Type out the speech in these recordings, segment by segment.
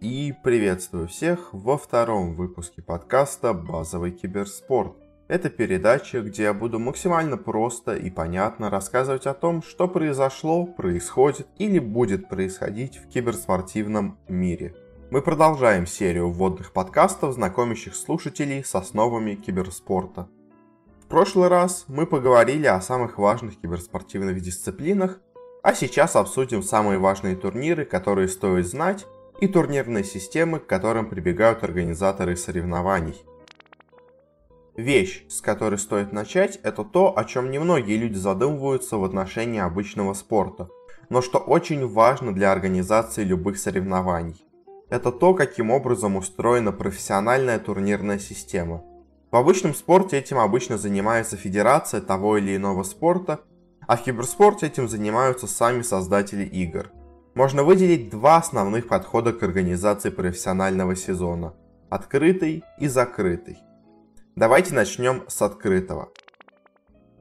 И приветствую всех во втором выпуске подкаста «Базовый киберспорт». Это передача, где я буду максимально просто и понятно рассказывать о том, что произошло, происходит или будет происходить в киберспортивном мире. Мы продолжаем серию вводных подкастов, знакомящих слушателей с основами киберспорта. В прошлый раз мы поговорили о самых важных киберспортивных дисциплинах, а сейчас обсудим самые важные турниры, которые стоит знать и турнирные системы, к которым прибегают организаторы соревнований. Вещь, с которой стоит начать, это то, о чем немногие люди задумываются в отношении обычного спорта, но что очень важно для организации любых соревнований. Это то, каким образом устроена профессиональная турнирная система. В обычном спорте этим обычно занимается федерация того или иного спорта, а в киберспорте этим занимаются сами создатели игр – можно выделить два основных подхода к организации профессионального сезона – открытый и закрытый. Давайте начнем с открытого.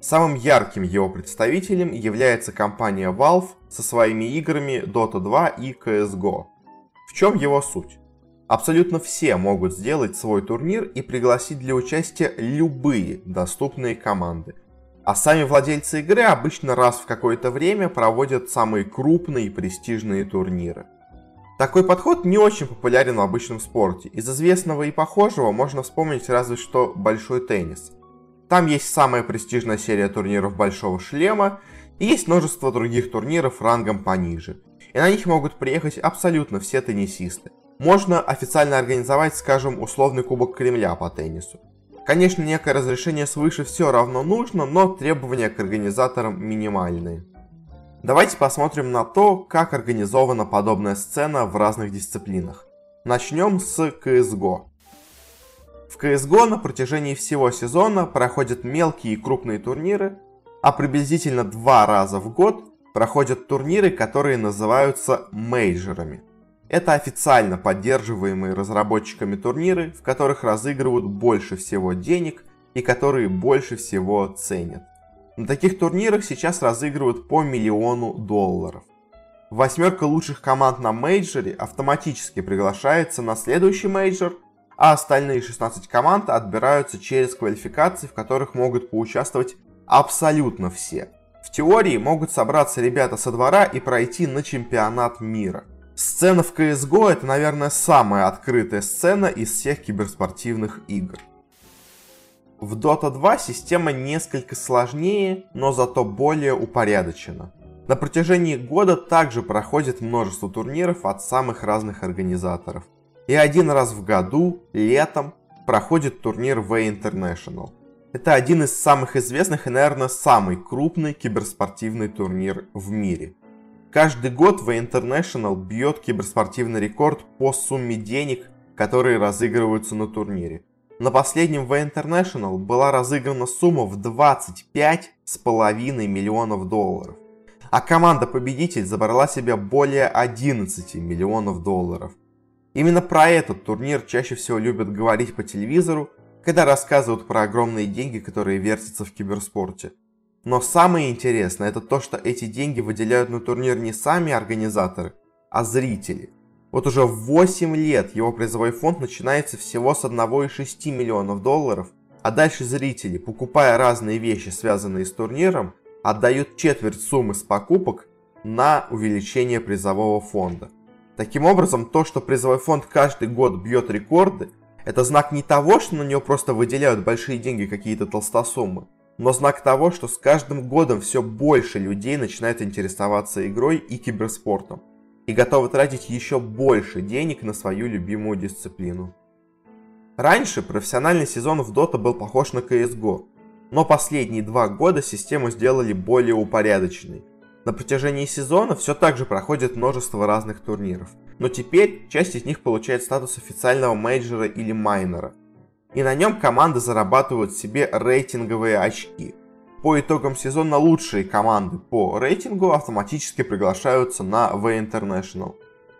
Самым ярким его представителем является компания Valve со своими играми Dota 2 и CSGO. В чем его суть? Абсолютно все могут сделать свой турнир и пригласить для участия любые доступные команды – а сами владельцы игры обычно раз в какое-то время проводят самые крупные и престижные турниры. Такой подход не очень популярен в обычном спорте. Из известного и похожего можно вспомнить разве что большой теннис. Там есть самая престижная серия турниров Большого Шлема, и есть множество других турниров рангом пониже. И на них могут приехать абсолютно все теннисисты. Можно официально организовать, скажем, условный Кубок Кремля по теннису. Конечно, некое разрешение свыше все равно нужно, но требования к организаторам минимальные. Давайте посмотрим на то, как организована подобная сцена в разных дисциплинах. Начнем с CSGO. В CSGO на протяжении всего сезона проходят мелкие и крупные турниры, а приблизительно два раза в год проходят турниры, которые называются мейджорами – это официально поддерживаемые разработчиками турниры, в которых разыгрывают больше всего денег и которые больше всего ценят. На таких турнирах сейчас разыгрывают по миллиону долларов. Восьмерка лучших команд на мейджоре автоматически приглашается на следующий мейджор, а остальные 16 команд отбираются через квалификации, в которых могут поучаствовать абсолютно все. В теории могут собраться ребята со двора и пройти на чемпионат мира – Сцена в CSGO это, наверное, самая открытая сцена из всех киберспортивных игр. В Dota 2 система несколько сложнее, но зато более упорядочена. На протяжении года также проходит множество турниров от самых разных организаторов. И один раз в году, летом, проходит турнир V International. Это один из самых известных и, наверное, самый крупный киберспортивный турнир в мире – Каждый год V International бьет киберспортивный рекорд по сумме денег, которые разыгрываются на турнире. На последнем V International была разыграна сумма в 25,5 миллионов долларов. А команда-победитель забрала себе более 11 миллионов долларов. Именно про этот турнир чаще всего любят говорить по телевизору, когда рассказывают про огромные деньги, которые вертятся в киберспорте. Но самое интересное это то, что эти деньги выделяют на турнир не сами организаторы, а зрители. Вот уже 8 лет его призовой фонд начинается всего с 1,6 миллионов долларов, а дальше зрители, покупая разные вещи, связанные с турниром, отдают четверть суммы с покупок на увеличение призового фонда. Таким образом, то, что призовой фонд каждый год бьет рекорды, это знак не того, что на него просто выделяют большие деньги какие-то толстосуммы, но знак того, что с каждым годом все больше людей начинает интересоваться игрой и киберспортом и готовы тратить еще больше денег на свою любимую дисциплину. Раньше профессиональный сезон в Dota был похож на CSGO, но последние два года систему сделали более упорядоченной. На протяжении сезона все так же проходит множество разных турниров, но теперь часть из них получает статус официального мейджора или майнера, и на нем команды зарабатывают себе рейтинговые очки. По итогам сезона лучшие команды по рейтингу автоматически приглашаются на V International.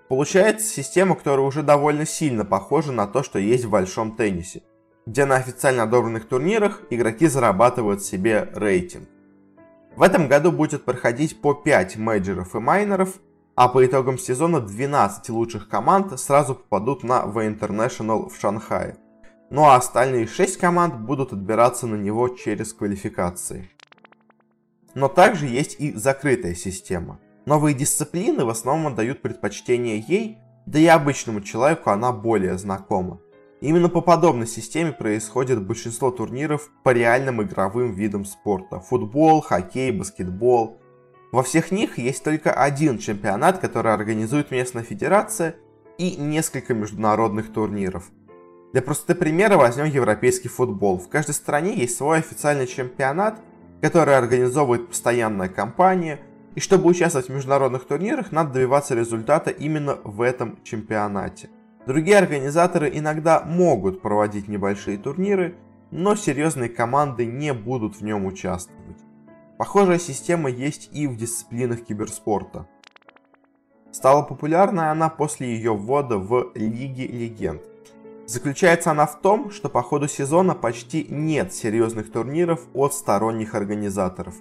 Получается система, которая уже довольно сильно похожа на то, что есть в большом теннисе, где на официально одобренных турнирах игроки зарабатывают себе рейтинг. В этом году будет проходить по 5 мейджеров и майнеров, а по итогам сезона 12 лучших команд сразу попадут на The International в Шанхае. Ну а остальные 6 команд будут отбираться на него через квалификации. Но также есть и закрытая система. Новые дисциплины в основном отдают предпочтение ей, да и обычному человеку она более знакома. Именно по подобной системе происходит большинство турниров по реальным игровым видам спорта. Футбол, хоккей, баскетбол. Во всех них есть только один чемпионат, который организует местная федерация, и несколько международных турниров. Для простоты примера возьмем европейский футбол. В каждой стране есть свой официальный чемпионат, который организовывает постоянная компания, и чтобы участвовать в международных турнирах, надо добиваться результата именно в этом чемпионате. Другие организаторы иногда могут проводить небольшие турниры, но серьезные команды не будут в нем участвовать. Похожая система есть и в дисциплинах киберспорта. Стала популярной она после ее ввода в Лиги Легенд. Заключается она в том, что по ходу сезона почти нет серьезных турниров от сторонних организаторов.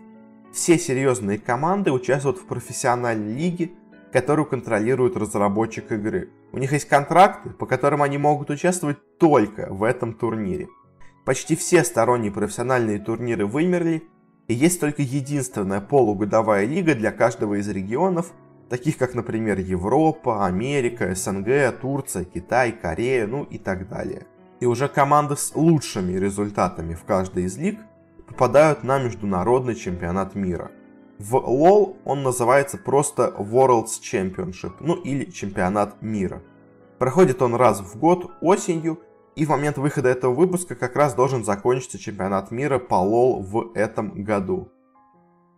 Все серьезные команды участвуют в профессиональной лиге, которую контролирует разработчик игры. У них есть контракты, по которым они могут участвовать только в этом турнире. Почти все сторонние профессиональные турниры вымерли, и есть только единственная полугодовая лига для каждого из регионов, таких как, например, Европа, Америка, СНГ, Турция, Китай, Корея, ну и так далее. И уже команды с лучшими результатами в каждой из лиг попадают на международный чемпионат мира. В LoL он называется просто World's Championship, ну или чемпионат мира. Проходит он раз в год осенью, и в момент выхода этого выпуска как раз должен закончиться чемпионат мира по LoL в этом году.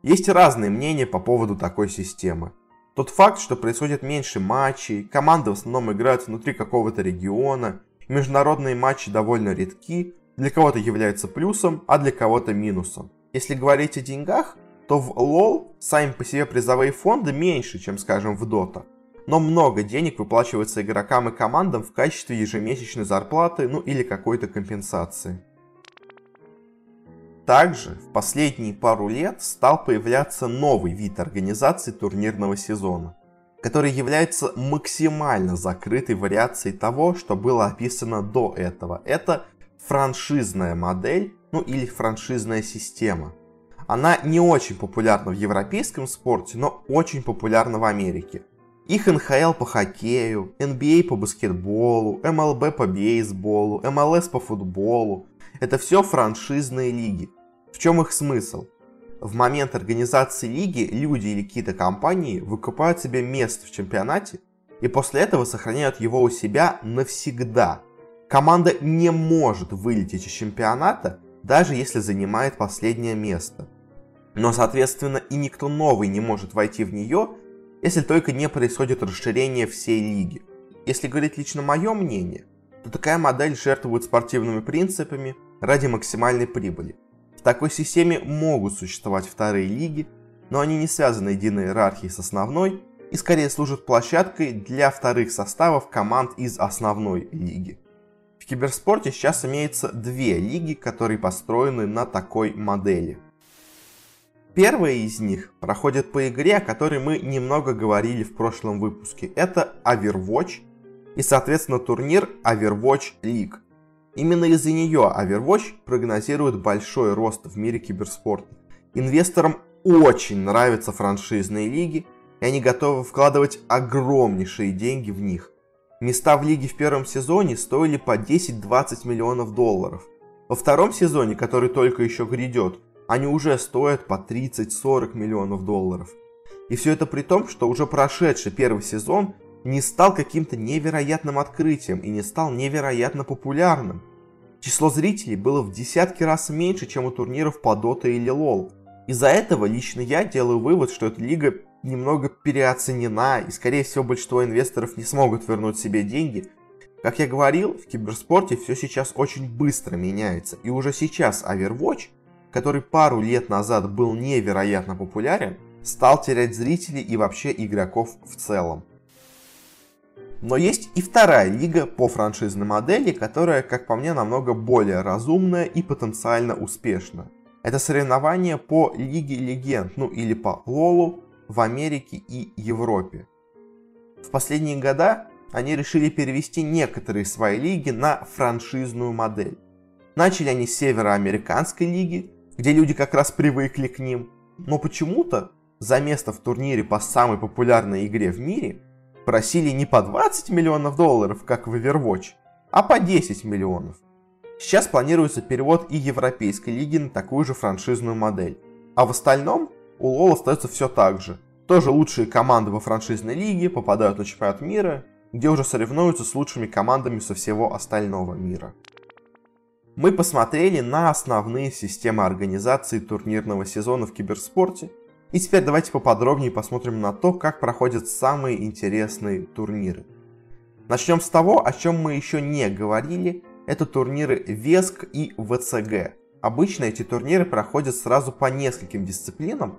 Есть разные мнения по поводу такой системы. Тот факт, что происходит меньше матчей, команды в основном играют внутри какого-то региона, международные матчи довольно редки, для кого-то являются плюсом, а для кого-то минусом. Если говорить о деньгах, то в LoL сами по себе призовые фонды меньше, чем, скажем, в Dota. Но много денег выплачивается игрокам и командам в качестве ежемесячной зарплаты, ну или какой-то компенсации. Также в последние пару лет стал появляться новый вид организации турнирного сезона, который является максимально закрытой вариацией того, что было описано до этого. Это франшизная модель, ну или франшизная система. Она не очень популярна в европейском спорте, но очень популярна в Америке. Их НХЛ по хоккею, NBA по баскетболу, МЛБ по бейсболу, МЛС по футболу. Это все франшизные лиги. В чем их смысл? В момент организации лиги люди или какие-то компании выкупают себе место в чемпионате и после этого сохраняют его у себя навсегда. Команда не может вылететь из чемпионата, даже если занимает последнее место. Но, соответственно, и никто новый не может войти в нее, если только не происходит расширение всей лиги. Если говорить лично мое мнение, то такая модель жертвует спортивными принципами ради максимальной прибыли. Такой системе могут существовать вторые лиги, но они не связаны единой иерархией с основной и скорее служат площадкой для вторых составов команд из основной лиги. В киберспорте сейчас имеется две лиги, которые построены на такой модели. Первая из них проходит по игре, о которой мы немного говорили в прошлом выпуске. Это Overwatch и, соответственно, турнир Overwatch League. Именно из-за нее Overwatch прогнозирует большой рост в мире киберспорта. Инвесторам очень нравятся франшизные лиги, и они готовы вкладывать огромнейшие деньги в них. Места в лиге в первом сезоне стоили по 10-20 миллионов долларов. Во втором сезоне, который только еще грядет, они уже стоят по 30-40 миллионов долларов. И все это при том, что уже прошедший первый сезон не стал каким-то невероятным открытием и не стал невероятно популярным. Число зрителей было в десятки раз меньше, чем у турниров по Dota или LoL. Из-за этого лично я делаю вывод, что эта лига немного переоценена, и скорее всего большинство инвесторов не смогут вернуть себе деньги. Как я говорил, в киберспорте все сейчас очень быстро меняется, и уже сейчас Overwatch, который пару лет назад был невероятно популярен, стал терять зрителей и вообще игроков в целом. Но есть и вторая лига по франшизной модели, которая, как по мне, намного более разумная и потенциально успешна. Это соревнование по Лиге Легенд, ну или по Лолу в Америке и Европе. В последние года они решили перевести некоторые свои лиги на франшизную модель. Начали они с североамериканской лиги, где люди как раз привыкли к ним, но почему-то за место в турнире по самой популярной игре в мире просили не по 20 миллионов долларов, как в Overwatch, а по 10 миллионов. Сейчас планируется перевод и Европейской лиги на такую же франшизную модель. А в остальном у LoL остается все так же. Тоже лучшие команды во франшизной лиге попадают на чемпионат мира, где уже соревнуются с лучшими командами со всего остального мира. Мы посмотрели на основные системы организации турнирного сезона в киберспорте. И теперь давайте поподробнее посмотрим на то, как проходят самые интересные турниры. Начнем с того, о чем мы еще не говорили. Это турниры ВЕСК и ВЦГ. Обычно эти турниры проходят сразу по нескольким дисциплинам,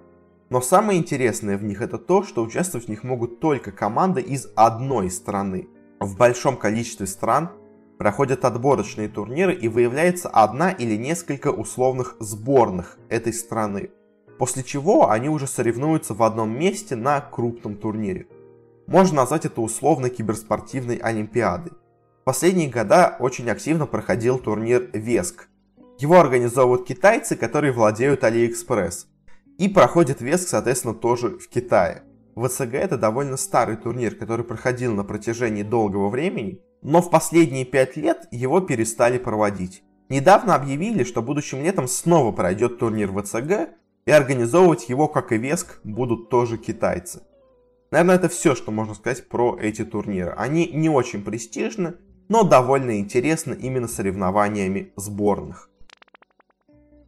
но самое интересное в них это то, что участвовать в них могут только команды из одной страны. В большом количестве стран проходят отборочные турниры и выявляется одна или несколько условных сборных этой страны. После чего они уже соревнуются в одном месте на крупном турнире. Можно назвать это условно киберспортивной олимпиадой. В последние года очень активно проходил турнир ВЕСК. Его организовывают китайцы, которые владеют AliExpress. И проходит Веск, соответственно, тоже в Китае. ВЦГ это довольно старый турнир, который проходил на протяжении долгого времени, но в последние пять лет его перестали проводить. Недавно объявили, что будущим летом снова пройдет турнир ВЦГ, и организовывать его, как и Веск, будут тоже китайцы. Наверное, это все, что можно сказать про эти турниры. Они не очень престижны, но довольно интересны именно соревнованиями сборных.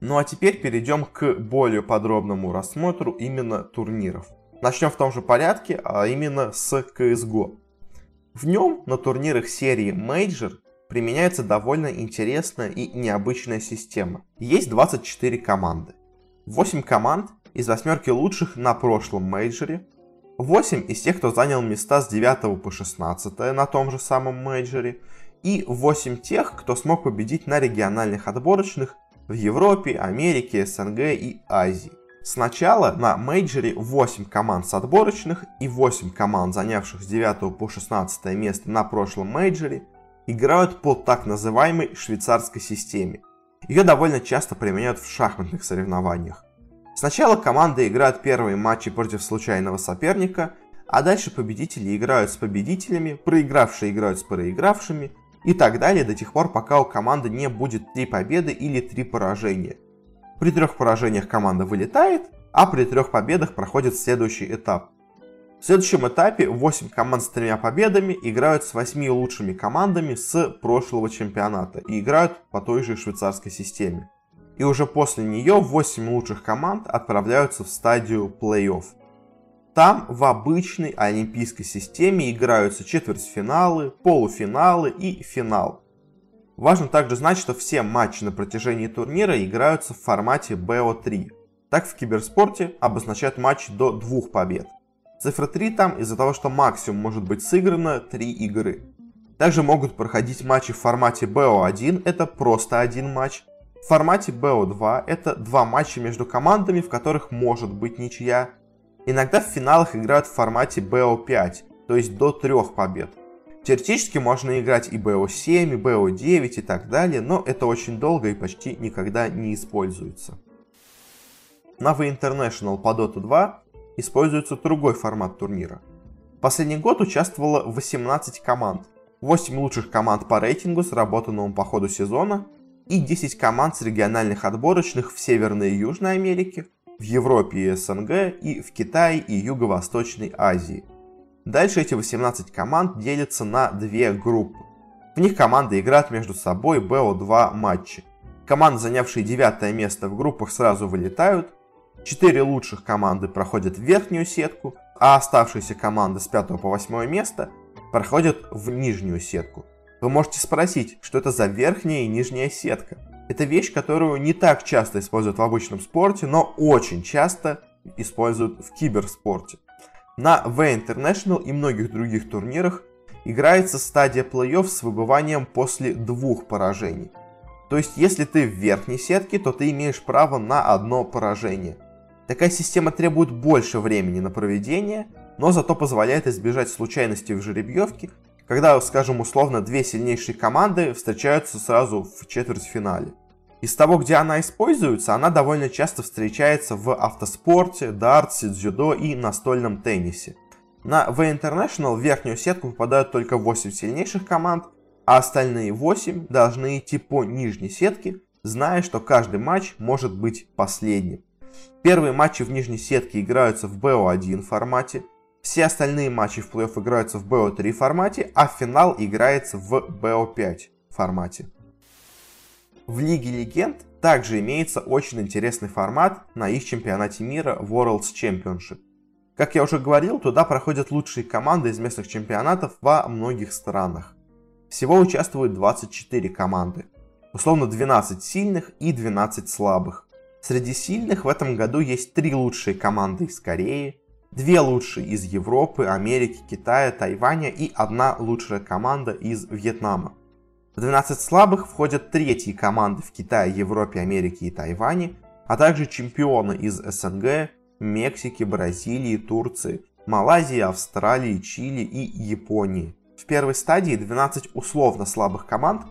Ну а теперь перейдем к более подробному рассмотру именно турниров. Начнем в том же порядке, а именно с CSGO. В нем на турнирах серии Major применяется довольно интересная и необычная система. Есть 24 команды. 8 команд из восьмерки лучших на прошлом мейджоре, 8 из тех, кто занял места с 9 по 16 на том же самом мейджоре, и 8 тех, кто смог победить на региональных отборочных в Европе, Америке, СНГ и Азии. Сначала на мейджоре 8 команд с отборочных и 8 команд, занявших с 9 по 16 место на прошлом мейджоре, играют по так называемой швейцарской системе. Ее довольно часто применяют в шахматных соревнованиях. Сначала команды играют первые матчи против случайного соперника, а дальше победители играют с победителями, проигравшие играют с проигравшими, и так далее до тех пор, пока у команды не будет 3 победы или 3 поражения. При трех поражениях команда вылетает, а при трех победах проходит следующий этап. В следующем этапе 8 команд с тремя победами играют с 8 лучшими командами с прошлого чемпионата и играют по той же швейцарской системе. И уже после нее 8 лучших команд отправляются в стадию плей-офф. Там в обычной олимпийской системе играются четвертьфиналы, полуфиналы и финал. Важно также знать, что все матчи на протяжении турнира играются в формате BO3. Так в киберспорте обозначают матч до двух побед. Цифра 3 там из-за того, что максимум может быть сыграно 3 игры. Также могут проходить матчи в формате BO1, это просто один матч. В формате BO2 это два матча между командами, в которых может быть ничья. Иногда в финалах играют в формате BO5, то есть до трех побед. Теоретически можно играть и BO7, и BO9 и так далее, но это очень долго и почти никогда не используется. V International по Dota 2 используется другой формат турнира. Последний год участвовало 18 команд, 8 лучших команд по рейтингу, сработанному по ходу сезона, и 10 команд с региональных отборочных в Северной и Южной Америке, в Европе и СНГ и в Китае и Юго-Восточной Азии. Дальше эти 18 команд делятся на две группы. В них команды играют между собой BO2 матчи. Команды, занявшие девятое место в группах, сразу вылетают. Четыре лучших команды проходят в верхнюю сетку, а оставшиеся команды с 5 по 8 место проходят в нижнюю сетку. Вы можете спросить, что это за верхняя и нижняя сетка. Это вещь, которую не так часто используют в обычном спорте, но очень часто используют в киберспорте. На V International и многих других турнирах играется стадия плей-офф с выбыванием после двух поражений. То есть, если ты в верхней сетке, то ты имеешь право на одно поражение. Такая система требует больше времени на проведение, но зато позволяет избежать случайностей в жеребьевке, когда, скажем, условно, две сильнейшие команды встречаются сразу в четвертьфинале. Из того, где она используется, она довольно часто встречается в автоспорте, дартсе, дзюдо и настольном теннисе. На V International в верхнюю сетку попадают только 8 сильнейших команд, а остальные 8 должны идти по нижней сетке, зная, что каждый матч может быть последним. Первые матчи в нижней сетке играются в BO1 формате, все остальные матчи в плей-офф играются в BO3 формате, а финал играется в BO5 формате. В Лиге Легенд также имеется очень интересный формат на их чемпионате мира World's Championship. Как я уже говорил, туда проходят лучшие команды из местных чемпионатов во многих странах. Всего участвуют 24 команды. Условно 12 сильных и 12 слабых. Среди сильных в этом году есть три лучшие команды из Кореи, две лучшие из Европы, Америки, Китая, Тайваня и одна лучшая команда из Вьетнама. В 12 слабых входят третьи команды в Китае, Европе, Америке и Тайване, а также чемпионы из СНГ, Мексики, Бразилии, Турции, Малайзии, Австралии, Чили и Японии. В первой стадии 12 условно слабых команд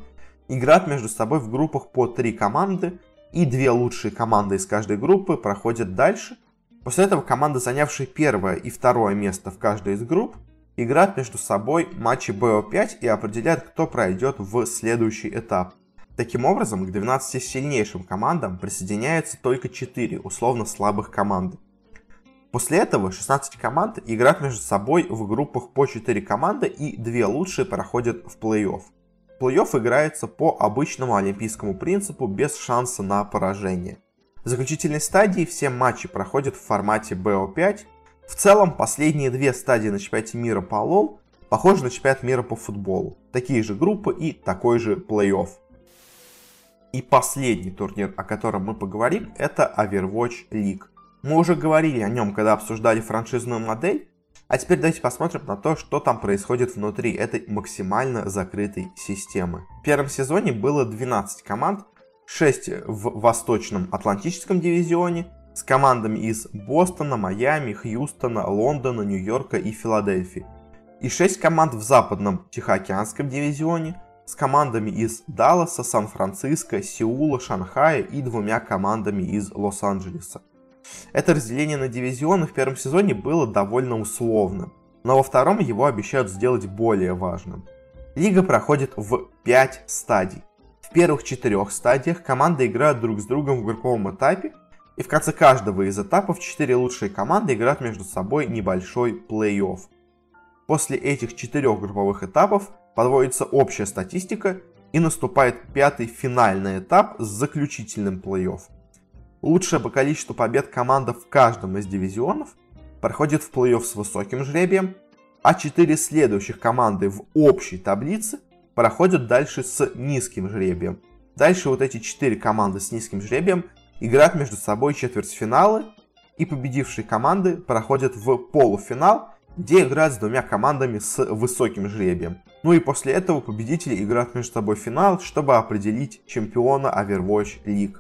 играют между собой в группах по 3 команды, и две лучшие команды из каждой группы проходят дальше. После этого команды, занявшие первое и второе место в каждой из групп, играют между собой матчи BO5 и определяют, кто пройдет в следующий этап. Таким образом, к 12 сильнейшим командам присоединяются только 4 условно слабых команды. После этого 16 команд играют между собой в группах по 4 команды и 2 лучшие проходят в плей-офф. Плей-офф играется по обычному олимпийскому принципу без шанса на поражение. В заключительной стадии все матчи проходят в формате BO5. В целом, последние две стадии на чемпионате мира по LoL похожи на чемпионат мира по футболу. Такие же группы и такой же плей-офф. И последний турнир, о котором мы поговорим, это Overwatch League. Мы уже говорили о нем, когда обсуждали франшизную модель, а теперь давайте посмотрим на то, что там происходит внутри этой максимально закрытой системы. В первом сезоне было 12 команд, 6 в Восточном Атлантическом дивизионе, с командами из Бостона, Майами, Хьюстона, Лондона, Нью-Йорка и Филадельфии. И 6 команд в Западном Тихоокеанском дивизионе, с командами из Далласа, Сан-Франциско, Сеула, Шанхая и двумя командами из Лос-Анджелеса. Это разделение на дивизионы в первом сезоне было довольно условным, но во втором его обещают сделать более важным. Лига проходит в 5 стадий. В первых четырех стадиях команды играют друг с другом в групповом этапе, и в конце каждого из этапов 4 лучшие команды играют между собой небольшой плей-офф. После этих четырех групповых этапов подводится общая статистика и наступает пятый финальный этап с заключительным плей-офф. Лучшая по количеству побед команда в каждом из дивизионов проходит в плей-офф с высоким жребием, а четыре следующих команды в общей таблице проходят дальше с низким жребием. Дальше вот эти четыре команды с низким жребием играют между собой четвертьфиналы, и победившие команды проходят в полуфинал, где играют с двумя командами с высоким жребием. Ну и после этого победители играют между собой финал, чтобы определить чемпиона Overwatch League.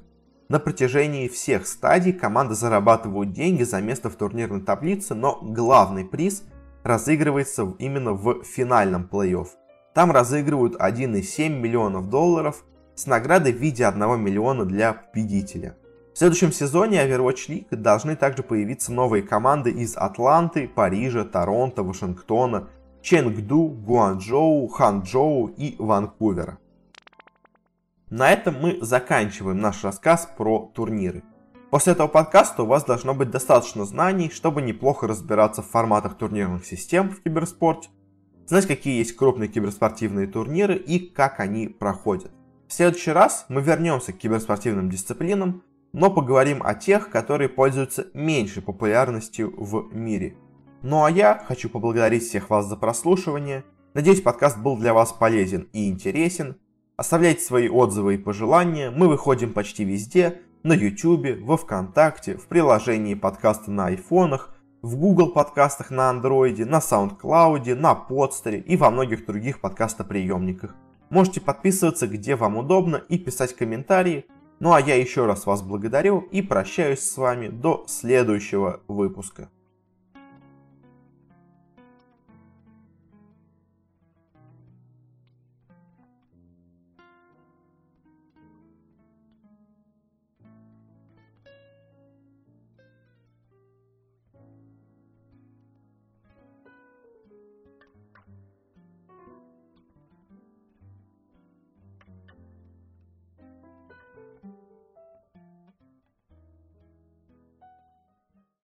На протяжении всех стадий команды зарабатывают деньги за место в турнирной таблице, но главный приз разыгрывается именно в финальном плей-офф. Там разыгрывают 1,7 миллионов долларов с наградой в виде 1 миллиона для победителя. В следующем сезоне Overwatch League должны также появиться новые команды из Атланты, Парижа, Торонто, Вашингтона, Ченгду, Гуанчжоу, Ханчжоу и Ванкувера. На этом мы заканчиваем наш рассказ про турниры. После этого подкаста у вас должно быть достаточно знаний, чтобы неплохо разбираться в форматах турнирных систем в киберспорте, знать, какие есть крупные киберспортивные турниры и как они проходят. В следующий раз мы вернемся к киберспортивным дисциплинам, но поговорим о тех, которые пользуются меньшей популярностью в мире. Ну а я хочу поблагодарить всех вас за прослушивание. Надеюсь, подкаст был для вас полезен и интересен. Оставляйте свои отзывы и пожелания, мы выходим почти везде, на YouTube, во Вконтакте, в приложении подкаста на айфонах, в Google подкастах на андроиде, на SoundCloud, на подстере и во многих других подкастоприемниках. Можете подписываться где вам удобно и писать комментарии. Ну а я еще раз вас благодарю и прощаюсь с вами до следующего выпуска.